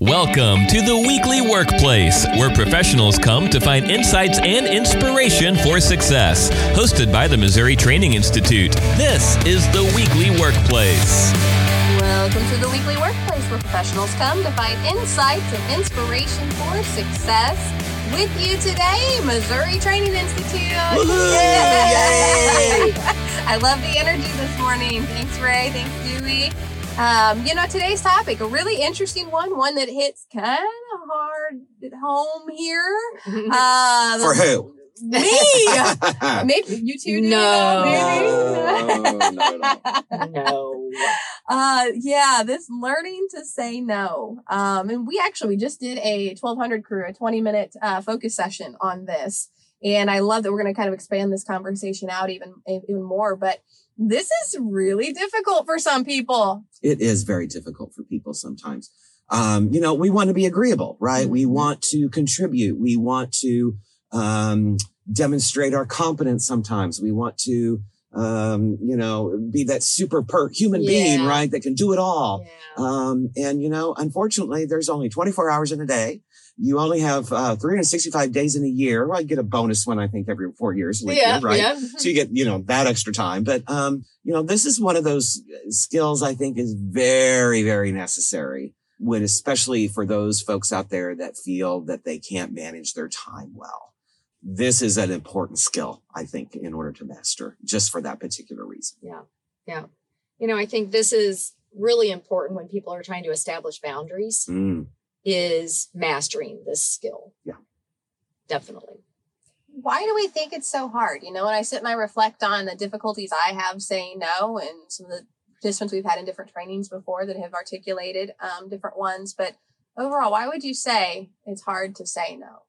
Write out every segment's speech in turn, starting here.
Welcome to the Weekly Workplace, where professionals come to find insights and inspiration for success. Hosted by the Missouri Training Institute, this is the Weekly Workplace. Welcome to the Weekly Workplace, where professionals come to find insights and inspiration for success. With you today, Missouri Training Institute. Yay! I love the energy this morning. Thanks, Ray. Thanks, Dewey. Um, you know, today's topic, a really interesting one, one that hits kind of hard at home here. Uh, For who? Me. Maybe you two do. No. Maybe. No, not at no. uh, yeah, this learning to say no. Um, and we actually we just did a 1200 crew, a 20 minute uh, focus session on this. And I love that we're going to kind of expand this conversation out even, even more. But this is really difficult for some people. it is very difficult for people sometimes. Um, you know, we want to be agreeable, right? We Mhm. want to contribute. We want to um, demonstrate our competence sometimes. We want to, um, you know, be that super per human being, right? That can do it all. Yeah. Um, and you know, unfortunately, there's only 24 hours in a day. You only have uh, 365 days in a year. Well, you get a bonus one, I think, every four years, yeah, year, right? yeah. so you get you know that extra time but um you know this is one of those skills i think is very very necessary when especially for those folks out there that feel that they can't manage their time well this is an important skill i think in order to master just for that particular reason Yeah. Yeah. You know, I think this is really important when people are trying to establish boundaries Mm, is mastering this skill. Yeah. Definitely. Why do we think it's so hard? You know, when I sit and I reflect on the difficulties I have saying no and some of the participants we've had in different trainings before that have articulated um, different ones. But overall, why would you say it's hard to say no?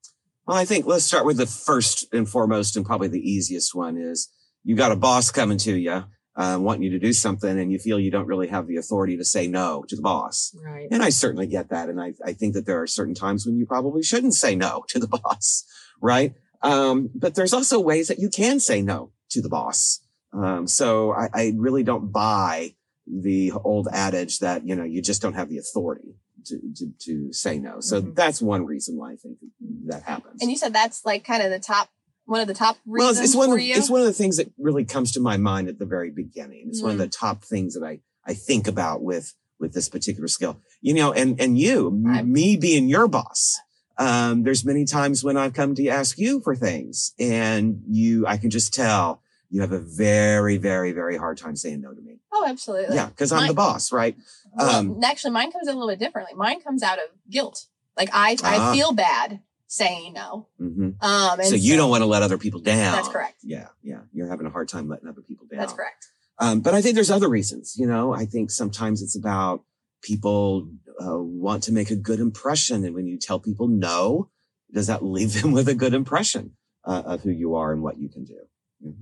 well i think let's start with the first and foremost and probably the easiest one is you got a boss coming to you uh, wanting you to do something and you feel you don't really have the authority to say no to the boss Right. And I certainly get that. And I, I think that there are certain times when you probably shouldn't say no to the boss, right? Um, but there's also ways that you can say no to the boss. Um, so I, I really don't buy the old adage that, you know, you just don't have the authority to, to, to say no. So Mhm. that's one reason why I think that happens. And you said that's like kind of the top, one of the top well, reasons it's, it's one for of, it's one of the things that really comes to my mind at the very beginning. It's one of Mm. the top things that I, I think about with, with this particular skill, you know, and, and you, I'm- me being your boss. Um, there's many times when I've come to ask you for things and you, I can just tell you have a very, very, very hard time saying no to me. oh, absolutely. Yeah. Cause I'm the boss, right? Well, Um, actually, mine comes out a little bit differently. Mine comes out of guilt. Like I, Ah. I feel bad saying no. hmm Um, and So you don't want to let other people down. That's correct. Yeah. Yeah. You're having a hard time letting other people down. That's correct. Um, but I think there's other reasons. You know, I think sometimes it's about people uh, want to make a good impression, and when you tell people no, does that leave them with a good impression uh, of who you are and what you can do?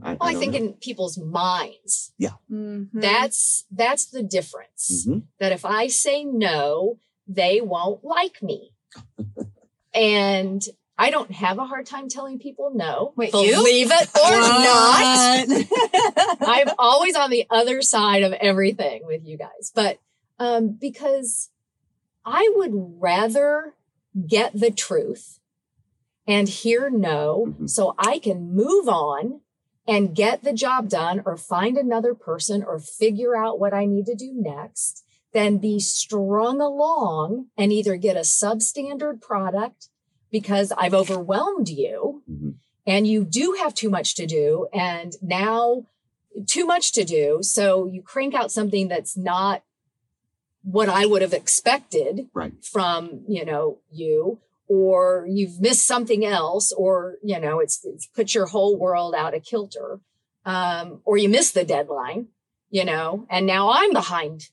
I, Well, I, don't think know. in people's minds, Mhm. that's that's the difference. Mhm. That if I say no, they won't like me. and I don't have a hard time telling people no. Wait, you? believe it or not. I'm always on the other side of everything with you guys, but um, because I would rather get the truth and hear no Mhm. so I can move on and get the job done or find another person or figure out what I need to do next than be strung along and either get a substandard product because I've overwhelmed you Mhm. and you do have too much to do and now too much to do so you crank out something that's not what i would have expected Right. from you know you or you've missed something else or you know it's, it's put your whole world out of kilter um, or you missed the deadline you know and now i'm behind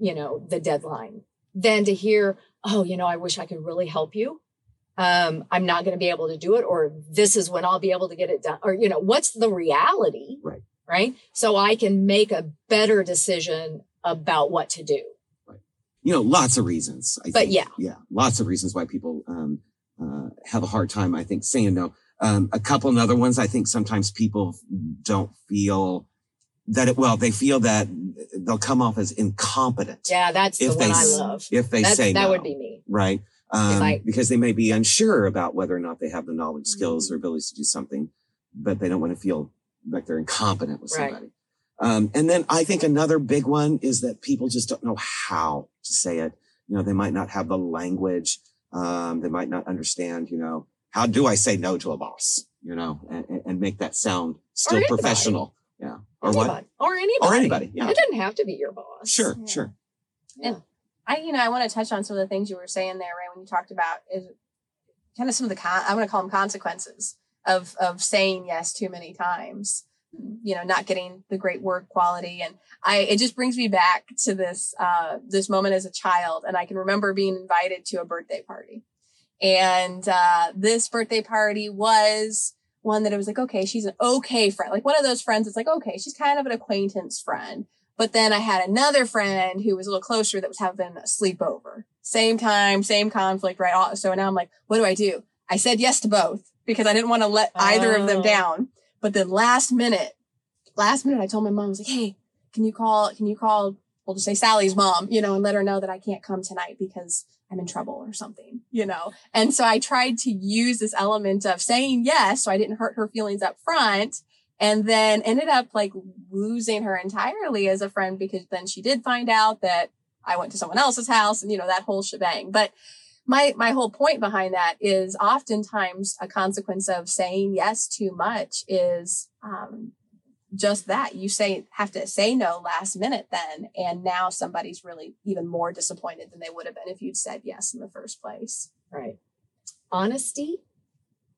you know the deadline than to hear oh you know i wish i could really help you um, I'm not going to be able to do it, or this is when I'll be able to get it done, or you know, what's the reality, Right. Right. So I can make a better decision about what to do. you know, lots of reasons. I But think. yeah. yeah, lots of reasons why people um, uh, have a hard time. I think saying no. Um, a couple other ones. I think sometimes people don't feel that it, well, they feel that they'll come off as incompetent Yeah, that's the If they one I love. if they That's, say that no, would be me. right? Um, I- because they may be unsure about whether or not they have the knowledge, skills, Mm-hmm. or abilities to do something, but they don't want to feel like they're incompetent with Right. somebody. Um, and then I think another big one is that people just don't know how to say it. You know, they might not have the language. Um, they might not understand, you know, how do I say no to a boss, you know, and, and- make that sound still professional. Yeah. Or what? Anybody. Or anybody. Or anybody. Yeah. It doesn't have to be your boss. Sure. Yeah. Sure. Yeah. I, you know, I want to touch on some of the things you were saying there, right? When you talked about is kind of some of the con- I want to call them consequences of of saying yes too many times. You know, not getting the great work quality, and I it just brings me back to this uh, this moment as a child, and I can remember being invited to a birthday party, and uh, this birthday party was one that it was like, okay, she's an okay friend, like one of those friends. It's like, okay, she's kind of an acquaintance friend. But then I had another friend who was a little closer that was having a sleepover. Same time, same conflict, right? So now I'm like, what do I do? I said yes to both because I didn't want to let either of them Oh. down. But then last minute, last minute, I told my mom, I was like, hey, can you call, can you call, just say Sally's mom, you know, and let her know that I can't come tonight because I'm in trouble or something, you know? And so I tried to use this element of saying yes so I didn't hurt her feelings up front and then ended up like losing her entirely as a friend because then she did find out that I went to someone else's house and you know that whole shebang. But my my whole point behind that is oftentimes a consequence of saying yes too much is um, just that you say have to say no last minute then and now somebody's really even more disappointed than they would have been if you'd said yes in the first place Right. Honesty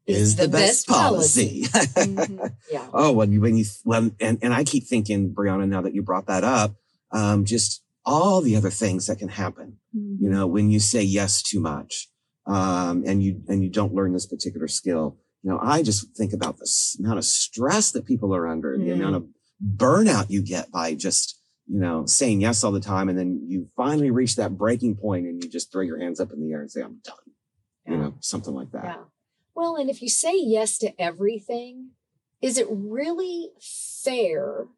Is the best policy. Mhm. Yeah. Oh, when you, when you, well, and, and I keep thinking, Brianna, now that you brought that up, um, just all the other things that can happen, you know, when you say yes too much, um, and you, and you don't learn this particular skill. You know, I just think about the amount of stress that people are under, the Mm. amount of burnout you get by just, you know, saying yes all the time. And then you finally reach that breaking point and you just throw your hands up in the air and say, I'm done, you know, something like that. Yeah. Well, and if you say yes to everything, is it really fair?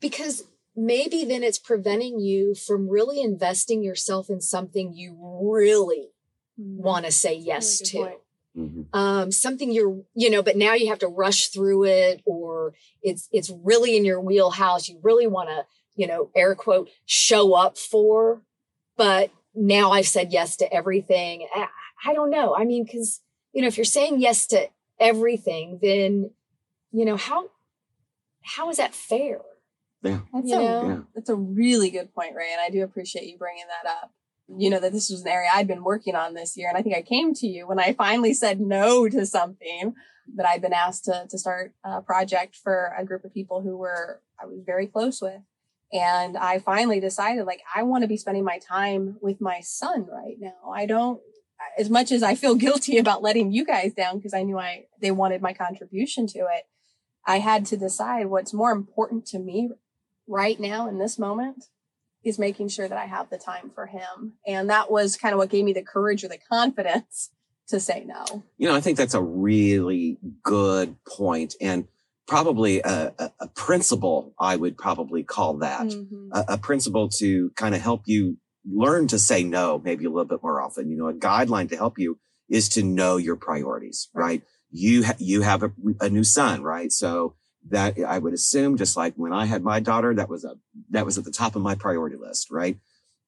Because maybe then it's preventing you from really investing yourself in something you really want to say yes Really to. point. Mhm. um, something you're, you know, but now you have to rush through it or it's, it's really in your wheelhouse. You really want to, you know, air quote, show up for, but now I've said yes to everything. I, I don't know. I mean, cause, you know, if you're saying yes to everything, then, you know, how, how is that fair? Yeah. That's You a know? Yeah. that's a really good point, Ray, and I do appreciate you bringing that up. You know that this was an area I'd been working on this year, and I think I came to you when I finally said no to something that I'd been asked to to start a project for a group of people who were I was very close with, and I finally decided like I want to be spending my time with my son right now. I don't as much as I feel guilty about letting you guys down because I knew I they wanted my contribution to it. I had to decide what's more important to me right now in this moment is making sure that I have the time for him. And that was kind of what gave me the courage or the confidence to say no. You know, I think that's a really good point and probably a, a, a principle, I would probably call that Mhm. a, a principle to kind of help you learn to say no, maybe a little bit more often. You know, a guideline to help you is to know your priorities, right? You, ha- you have a, a new son, right? So that I would assume just like when I had my daughter, that was a, that was at the top of my priority list, right?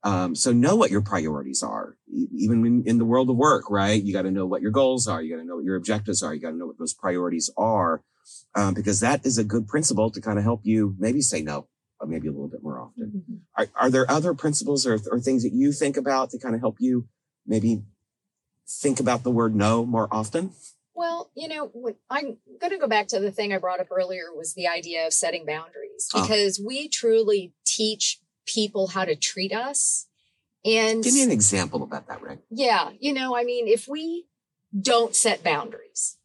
Um, so know what your priorities are, even in, in the world of work, right? You got to know what your goals are. You got to know what your objectives are. You got to know what those priorities are, um, because that is a good principle to kind of help you maybe say no, or maybe a little bit more often. Are, are there other principles or, or things that you think about to kind of help you maybe think about the word no more often? Well, you know, I'm going to go back to the thing I brought up earlier was the idea of setting boundaries Oh. because we truly teach people how to treat us. And Give me an example about that, Rick. yeah, you know, I mean, if we don't set boundaries,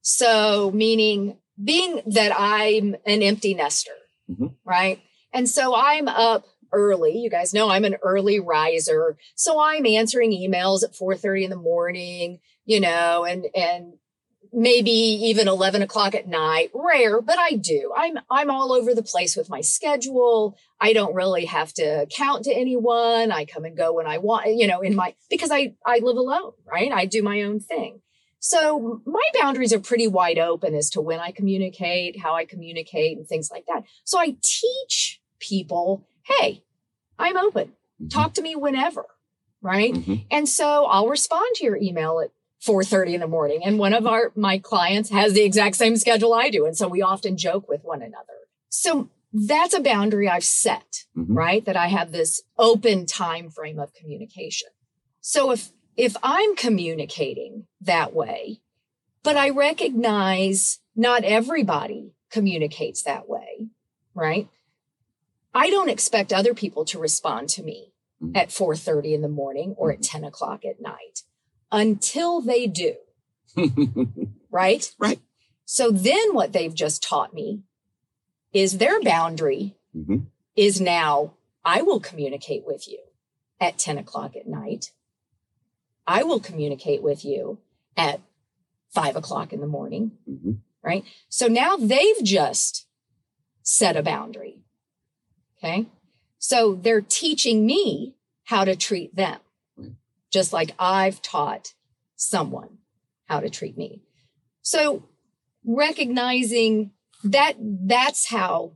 so meaning being that I'm an empty nester, Mhm. right? And so I'm up early. You guys know I'm an early riser. So I'm answering emails at 4:30 in the morning, you know, and and maybe even 11 o'clock at night rare but i do. I'm i'm all over the place with my schedule. I don't really have to count to anyone. I come and go when i want you know in my because i i live alone right? I do my own thing. So my boundaries are pretty wide open as to when i communicate how i communicate and things like that. So i teach people hey i'm open. Mm-hmm. talk to me whenever right? Mhm. and so i'll respond to your email at 4:30 in the morning and one of our my clients has the exact same schedule I do and so we often joke with one another. So that's a boundary I've set, Mhm. right? That I have this open time frame of communication. So if if I'm communicating that way, but I recognize not everybody communicates that way, right? I don't expect other people to respond to me Mhm. at 4:30 in the morning or at 10 o'clock at night until they do, right? Right. So then what they've just taught me is their boundary Mhm. is now I will communicate with you at 10 o'clock at night. I will communicate with you at five o'clock in the morning. Mhm. Right. So now they've just set a boundary. Okay. So they're teaching me how to treat them. Just like I've taught someone how to treat me. So recognizing that that's how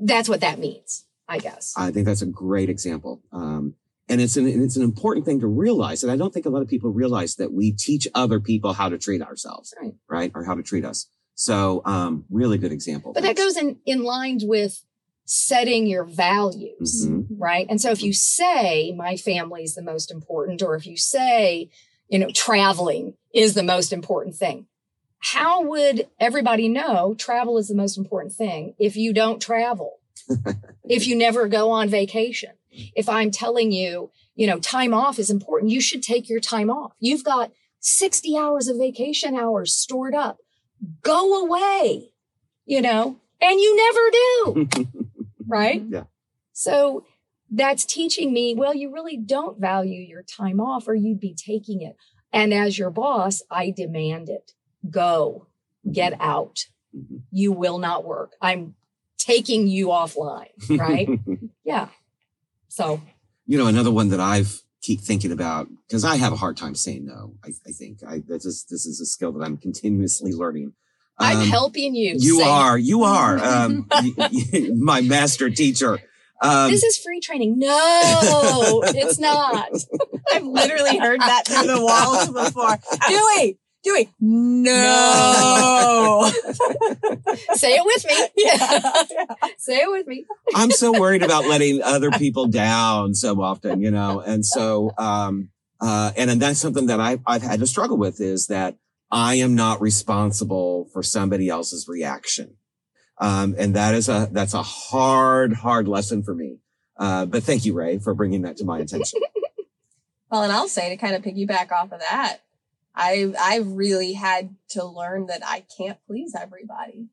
that's what that means, I guess. I think that's a great example. Um, and it's an it's an important thing to realize, and I don't think a lot of people realize that we teach other people how to treat ourselves, Right. right, or how to treat us. So, um, really good example. But that goes in in line with setting your values, Mhm. Right? And so if you say my family is the most important, or if you say, you know, traveling is the most important thing, how would everybody know travel is the most important thing if you don't travel? if you never go on vacation? If I'm telling you, you know, time off is important, you should take your time off. You've got 60 hours of vacation hours stored up. Go away, you know, and you never do right? Yeah. So that's teaching me, well, you really don't value your time off or you'd be taking it. And as your boss, I demand it. Go, get out. Mhm. You will not work. I'm taking you offline, right? yeah. So, you know, another one that I've keep thinking about because I have a hard time saying no. I, I think I this is this is a skill that I'm continuously learning. I'm Um, helping you. You are, you are, um, my master teacher. Um, This is free training. No, it's not. I've literally heard that through the walls before. Dewey, Dewey, no. Say it with me. yeah. Say it with me. I'm so worried about letting other people down so often, you know, and so, um, uh, and, and that's something that I've, I've had to struggle with is that I am not responsible for somebody else's reaction. Um, and that is a, that's a hard, hard lesson for me. Uh, but thank you, Ray, for bringing that to my attention. Well, and I'll say to kind of piggyback off of that, I I've really had to learn that I can't please everybody.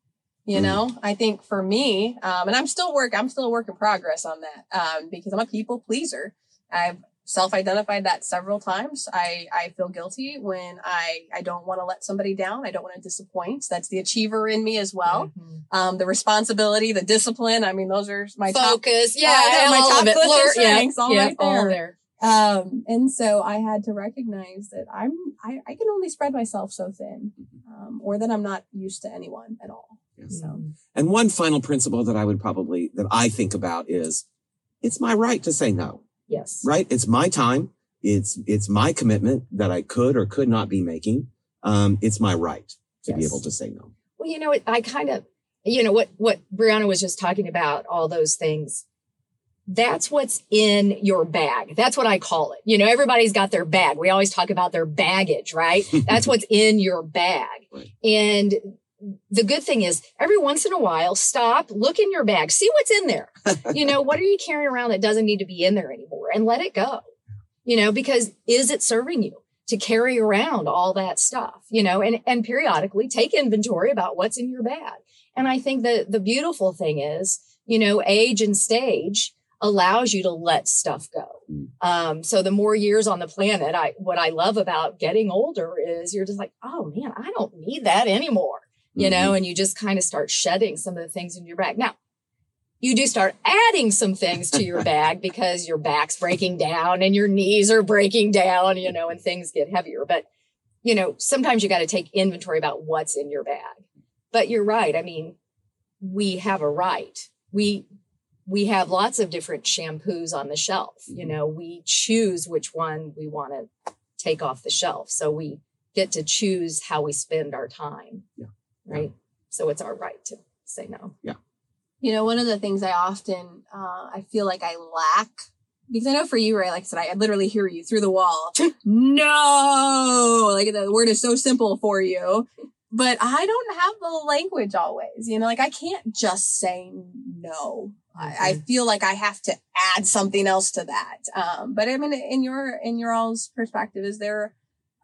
You Mm. know, I think for me, um, and I'm still work, I'm still a work in progress on that um, because I'm a people pleaser. I've self-identified that several times. I I feel guilty when I I don't want to let somebody down. I don't want to disappoint. That's the achiever in me as well. Mhm. Um, the responsibility, the discipline. I mean, those are my focus. Yeah, Yeah, they're my all top of it. list yeah, strengths, all yeah, right all there. there. um and so i had to recognize that i'm i, I can only spread myself so thin um, or that i'm not used to anyone at all Yes. so And one final principle that I would probably, that I think about is it's my right to say no, Yes. right? It's my time. It's, it's my commitment that I could or could not be making. Um, it's my right to be able to say no. Well, you know, I kind of, you know, what what Brianna was just talking about, all those things. That's what's in your bag. That's what I call it. You know, everybody's got their bag. We always talk about their baggage, right? That's what's in your bag. Right. And the good thing is, every once in a while, stop, look in your bag, see what's in there. you know, what are you carrying around that doesn't need to be in there anymore and let it go? You know, because is it serving you to carry around all that stuff? You know, and, and periodically take inventory about what's in your bag. And I think that the beautiful thing is, you know, age and stage, allows you to let stuff go. Mm. Um, so the more years on the planet, I what I love about getting older is you're just like, oh man, I don't need that anymore. You know, Mhm. and you just kind of start shedding some of the things in your bag. Now, you do start adding some things to your bag because your back's breaking down and your knees are breaking down, you know, and things get heavier. But, you know, sometimes you got to take inventory about what's in your bag. But you're right. I mean, we have a right. We we have lots of different shampoos on the shelf. You Mhm. know, we choose which one we want to take off the shelf. So we get to choose how we spend our time. Yeah. Right. So it's our right to say no. Yeah. You know, one of the things I often uh, I feel like I lack because I know for you, right? Like I said, I literally hear you through the wall. no, like the word is so simple for you, but I don't have the language always. You know, like I can't just say no. I, I feel like I have to add something else to that. Um, but I mean, in your in your all's perspective, is there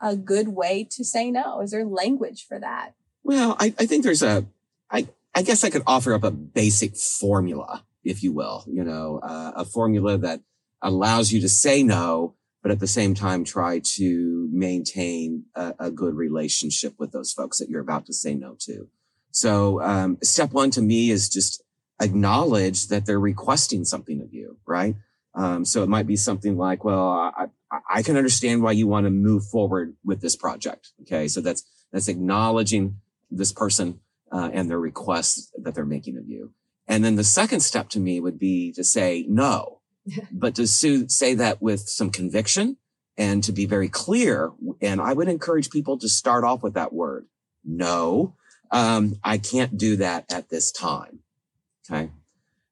a good way to say no? Is there language for that? Well, I, I think there's a, I, I guess I could offer up a basic formula, if you will, you know, uh, a formula that allows you to say no, but at the same time try to maintain a, a good relationship with those folks that you're about to say no to. So, um, step one to me is just acknowledge that they're requesting something of you, right? Um, so it might be something like, well, I, I, I can understand why you want to move forward with this project. Okay. So that's, that's acknowledging this person uh, and their requests that they're making of you. And then the second step to me would be to say no, but to say that with some conviction and to be very clear. And I would encourage people to start off with that word. No, um, I can't do that at this time. Okay.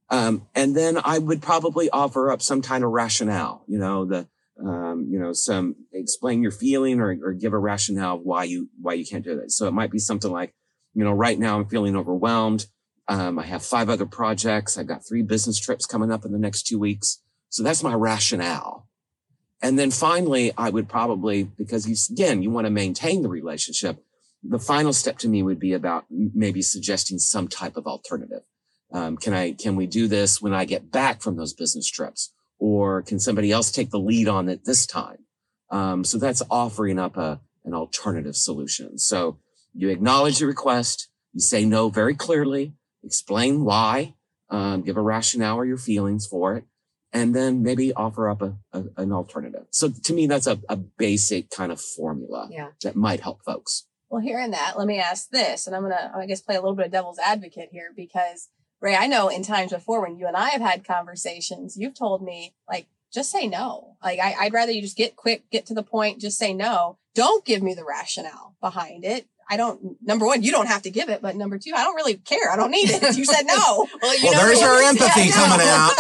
Um, and then I would probably offer up some kind of rationale, you know, the, um, you know, some explain your feeling or, or give a rationale of why you, why you can't do that. So it might be something like, you know, right now I'm feeling overwhelmed. Um, I have five other projects. I've got three business trips coming up in the next two weeks. So that's my rationale. And then finally, I would probably, because you, again, you want to maintain the relationship. The final step to me would be about maybe suggesting some type of alternative. Um, can I, can we do this when I get back from those business trips? Or can somebody else take the lead on it this time? Um, so that's offering up a, an alternative solution. So you acknowledge the request, you say no very clearly, explain why, um, give a rationale or your feelings for it, and then maybe offer up a, a- an alternative. So to me, that's a, a basic kind of formula Yeah. that might help folks. Well, hearing that, let me ask this, and I'm gonna, I guess, play a little bit of devil's advocate here because Ray, I know in times before when you and I have had conversations, you've told me like, just say no. Like, I, I'd rather you just get quick, get to the point, just say no. Don't give me the rationale behind it. I don't. Number one, you don't have to give it, but number two, I don't really care. I don't need it. You said no. Well, you Well, know, there's what- our empathy Yeah, coming out.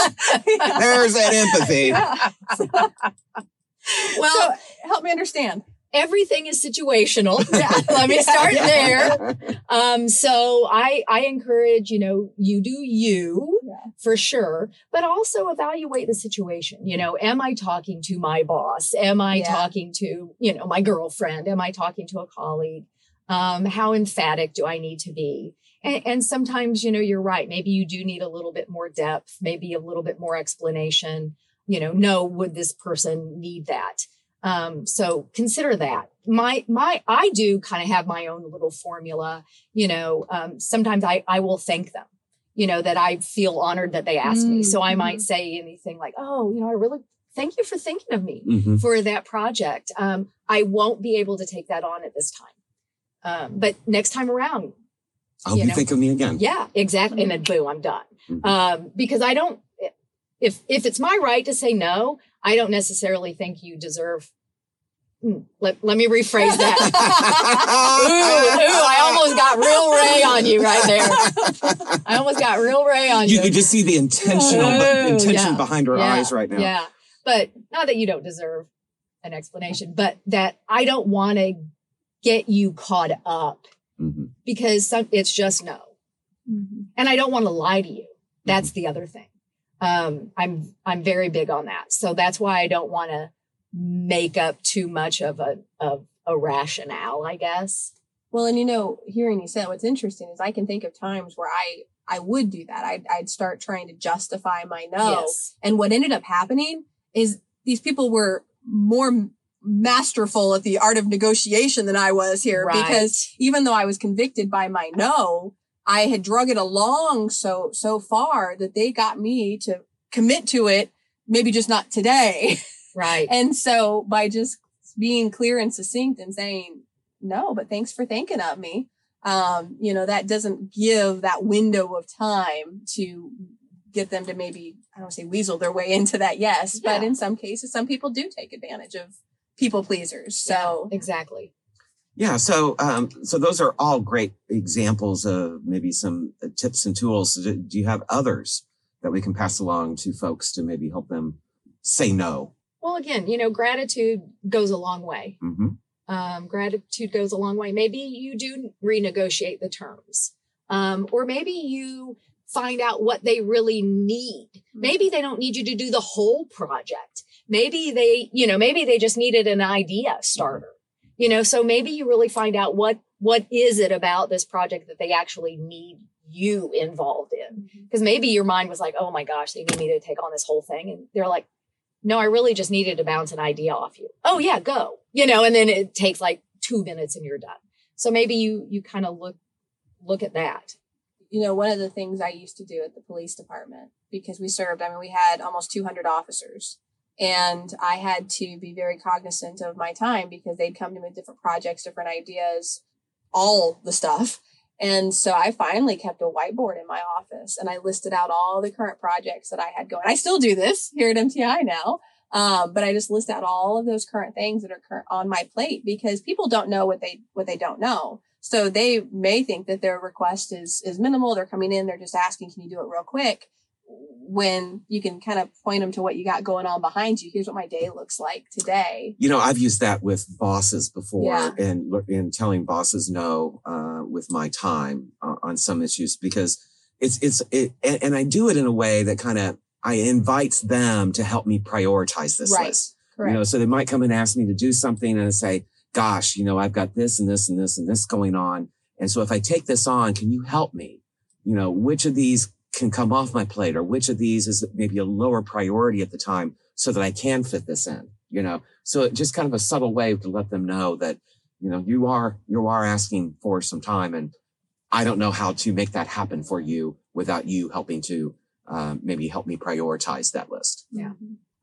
Yeah. There's that empathy. Yeah. well, so help me understand. Everything is situational. Let me start there. Um, so I I encourage, you know, you do you Yeah. for sure, but also evaluate the situation. You know, am I talking to my boss? Am I Yeah. talking to, you know, my girlfriend? Am I talking to a colleague? Um, how emphatic do I need to be? And, and sometimes, you know, you're right. Maybe you do need a little bit more depth, maybe a little bit more explanation. You know, no, would this person need that? Um, so consider that. My my I do kind of have my own little formula. You know, um, sometimes I I will thank them. You know that I feel honored that they asked me. So I might say anything like, "Oh, you know, I really thank you for thinking of me Mhm. for that project. Um, I won't be able to take that on at this time, um, but next time around, I hope You you know. think of me again. yeah, exactly. And then boom, I'm done. Mhm. Um, because I don't, if, if it's my right to say no, I don't necessarily think you deserve. Hmm, Let, let me rephrase that. ooh, ooh, I almost got real Ray on you right there. I almost got real Ray on you. You could just see the intentional Oh, intention yeah. behind her Yeah, eyes right now. Yeah. But not that you don't deserve an explanation, but that I don't want to get you caught up Mhm. because some, it's just no. and I don't want to lie to you. That's the other thing. Um, I'm I'm very big on that. So that's why I don't want to make up too much of a of a rationale, I guess. Well, and you know, hearing you say that, what's interesting is I can think of times where I I would do that. I'd, I'd start trying to justify my no. Yes. And what ended up happening is these people were more masterful at the art of negotiation than I was here Right. because even though I was convicted by my no, I had drug it along so so far that they got me to commit to it, maybe just not today. Right. and so by just being clear and succinct and saying no, but thanks for thinking of me, um, you know, that doesn't give that window of time to get them to maybe I don't say weasel their way into that yes, but in some cases, some people do take advantage of people pleasers. So exactly. Yeah. So, um, so those are all great examples of maybe some uh, tips and tools. Do do you have others that we can pass along to folks to maybe help them say no? Well, again, you know, gratitude goes a long way. hmm um, gratitude goes a long way. Maybe you do renegotiate the terms, um, or maybe you find out what they really need. Maybe they don't need you to do the whole project. Maybe they, you know, maybe they just needed an idea starter. You know, so maybe you really find out what what is it about this project that they actually need you involved in. Mm-hmm. Because maybe your mind was like, oh my gosh, they need me to take on this whole thing, and they're like, no, I really just needed to bounce an idea off you. Oh yeah, go. You know, and then it takes like two minutes and you're done. So maybe you you kind of look look at that. you know, one of the things I used to do at the police department because we served, I mean, we had almost 200 officers and I had to be very cognizant of my time because they'd come to me with different projects, different ideas, all the stuff. And so I finally kept a whiteboard in my office and I listed out all the current projects that I had going. I still do this here at MTI now. Um, but I just list out all of those current things that are on my plate because people don't know what they what they don't know. So they may think that their request is is minimal. They're coming in, they're just asking, can you do it real quick? When you can kind of point them to what you got going on behind you. Here's what my day looks like today. You know, I've used that with bosses before Yeah. and and telling bosses no uh, with my time uh, on some issues because it's it's it, and, and I do it in a way that kind of I invites them to help me prioritize this Right. list. Correct. You know, so they might come and ask me to do something and I say, gosh, you know, I've got this and this and this and this going on. And so if I take this on, can you help me? You know, which of these can come off my plate or which of these is maybe a lower priority at the time so that I can fit this in, you know? So just kind of a subtle way to let them know that, you know, you are, you are asking for some time and I don't know how to make that happen for you without you helping to um, maybe help me prioritize that list. Yeah.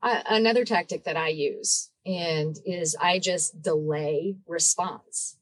I, another tactic that I use and is I just delay response.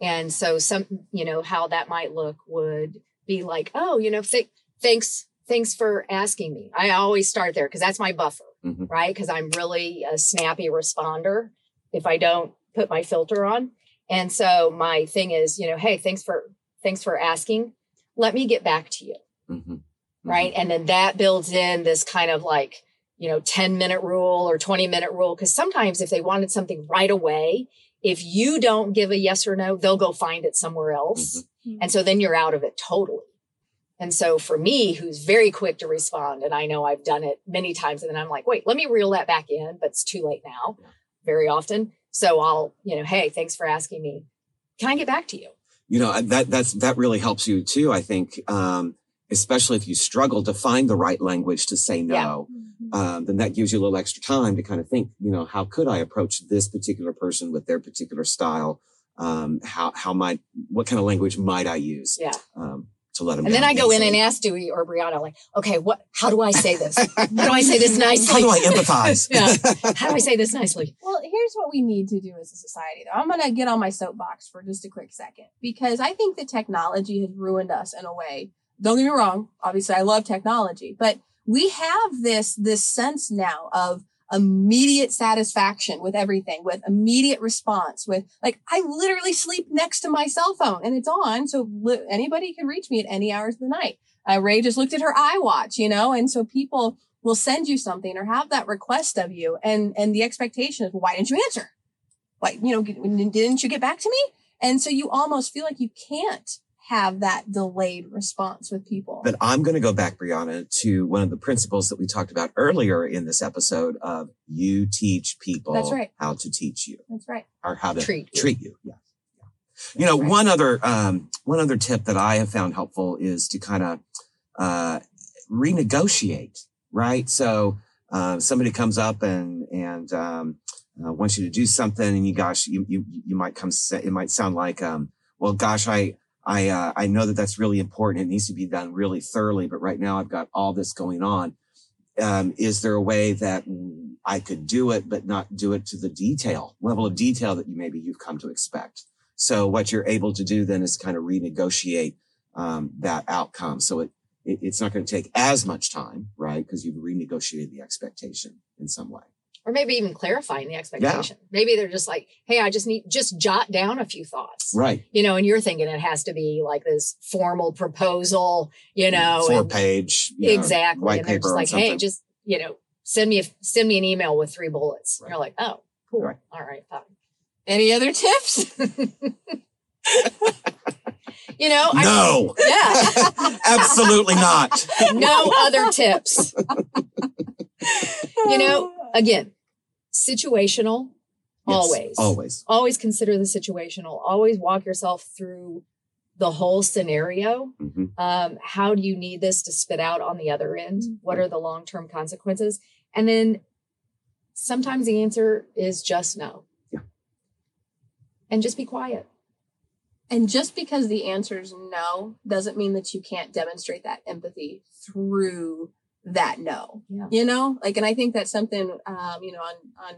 And so some, you know, how that might look would be like, oh, you know, th- thanks, thanks for asking me. I always start there because that's my buffer, Mhm. right? Because I'm really a snappy responder if I don't put my filter on. And so my thing is, you know, hey, thanks for thanks for asking. Let me get back to you Mhm. right? And then that builds in this kind of like, you know, 10 minute rule or 20 minute rule. Cause sometimes if they wanted something right away, if you don't give a yes or no, they'll go find it somewhere else. Mhm. And so then you're out of it totally. And so for me, who's very quick to respond, and I know I've done it many times, and then I'm like, wait, let me reel that back in, but it's too late now very often. So I'll, you know, hey, thanks for asking me. Can I get back to you? you know that that's that really helps you too i think um especially if you struggle to find the right language to say no Mhm. um, then that gives you a little extra time to kind of think you know how could i approach this particular person with their particular style um how how might what kind of language might i use Yeah. um to let them And then I go in and ask Dewey or Brianna, like, okay, what, how do I say this? How do I say this nicely? how do i empathize Yeah. How do I say this nicely? Well, here's what we need to do as a society, though. I'm going to get on my soapbox for just a quick second because I think the technology has ruined us in a way. Don't get me wrong. Obviously, I love technology, but we have this this sense now of immediate satisfaction with everything, with immediate response, with like I literally sleep next to my cell phone and it's on, so li- anybody can reach me at any hours of the night. Uh, Ray just looked at her iWatch, you know, and so people will send you something or have that request of you and and the expectation is why didn't you answer why you know didn't you get back to me and so you almost feel like you can't have that delayed response with people but i'm going to go back brianna to one of the principles that we talked about earlier in this episode of you teach people That's right. how to teach you that's right or how to Treat you. treat you. Yeah. You know, Right. one other um, one other tip that I have found helpful is to kind of uh, renegotiate, right? So uh, somebody comes up and and um, uh, wants you to do something, and you gosh, you you you might come. Say, it might sound like, um, well, gosh, I I uh, I know that that's really important. It needs to be done really thoroughly, but right now I've got all this going on. Um, is there a way that I could do it, but not do it to the detail level of detail that you maybe you've come to expect? So what you're able to do then is kind of renegotiate um, that outcome. So it, it it's not going to take as much time, right? Because you've renegotiated the expectation in some way or maybe even clarifying the expectation. Yeah. Maybe they're just like, "Hey, I just need just jot down a few thoughts." Right. You know, and you're thinking it has to be like this formal proposal, you mm-hmm. know, four page, exactly. Know, white and they're paper just like, "Hey, just you know, send me a, send me an email with three bullets." Right. You're like, "Oh, cool. Right. All right, fine." Any other tips? you know, no, I, yeah, absolutely not. No other tips. you know, again, situational. Yes, always, always, always consider the situational. Always walk yourself through the whole scenario. Mm-hmm. Um, how do you need this to spit out on the other end? Mm-hmm. What are the long term consequences? And then sometimes the answer is just no. Yeah. And just be quiet. And just because the answer is no doesn't mean that you can't demonstrate that empathy through that no. Yeah. You know, like, and I think that's something, um, you know, on on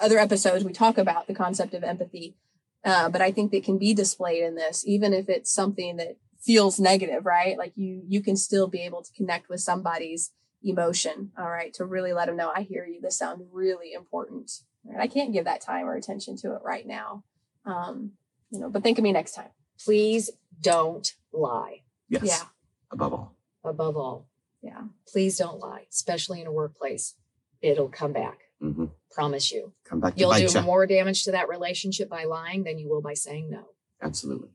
other episodes we talk about the concept of empathy, uh, but I think that can be displayed in this, even if it's something that feels negative, right? Like you you can still be able to connect with somebody's emotion, all right, to really let them know, I hear you. This sounds really important. Right? I can't give that time or attention to it right now. Um, you know, but think of me next time. Please don't lie. Yes. Yeah. Above all. Above all. Yeah. Please don't lie, especially in a workplace. It'll come back. Mm-hmm. Promise you. Come back. You'll do you. more damage to that relationship by lying than you will by saying no. Absolutely.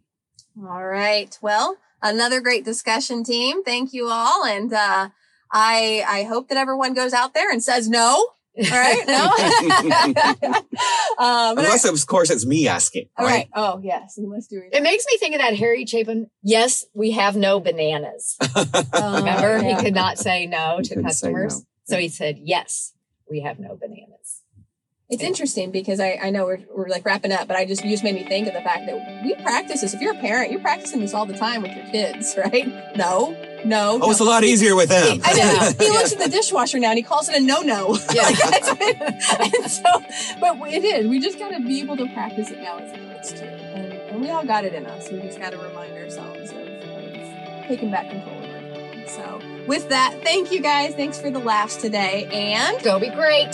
All right. Well, another great discussion team. Thank you all. And uh, I I hope that everyone goes out there and says no. All right. No. um, Unless, of course, it's me asking. All right. right. Oh, yes. We must do it. It makes me think of that Harry Chapin. Yes, we have no bananas. uh, Remember, yeah. he could not say no he to customers. No. So he said, yes, we have no bananas. It's interesting because I, I know we're, we're like wrapping up, but I just you just made me think of the fact that we practice this. If you're a parent, you're practicing this all the time with your kids, right? No, no. Oh, no. it's a lot easier with him. He, I know. he looks at the dishwasher now and he calls it a no-no. Yeah. and so, but it is. We just got to be able to practice it now as adults too. And, and, we all got it in us. We just got to remind ourselves of, of taking back control of it. So, with that, thank you guys. Thanks for the laughs today, and go be great.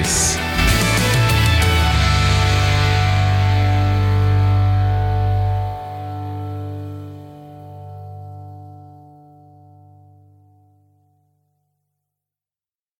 Peace.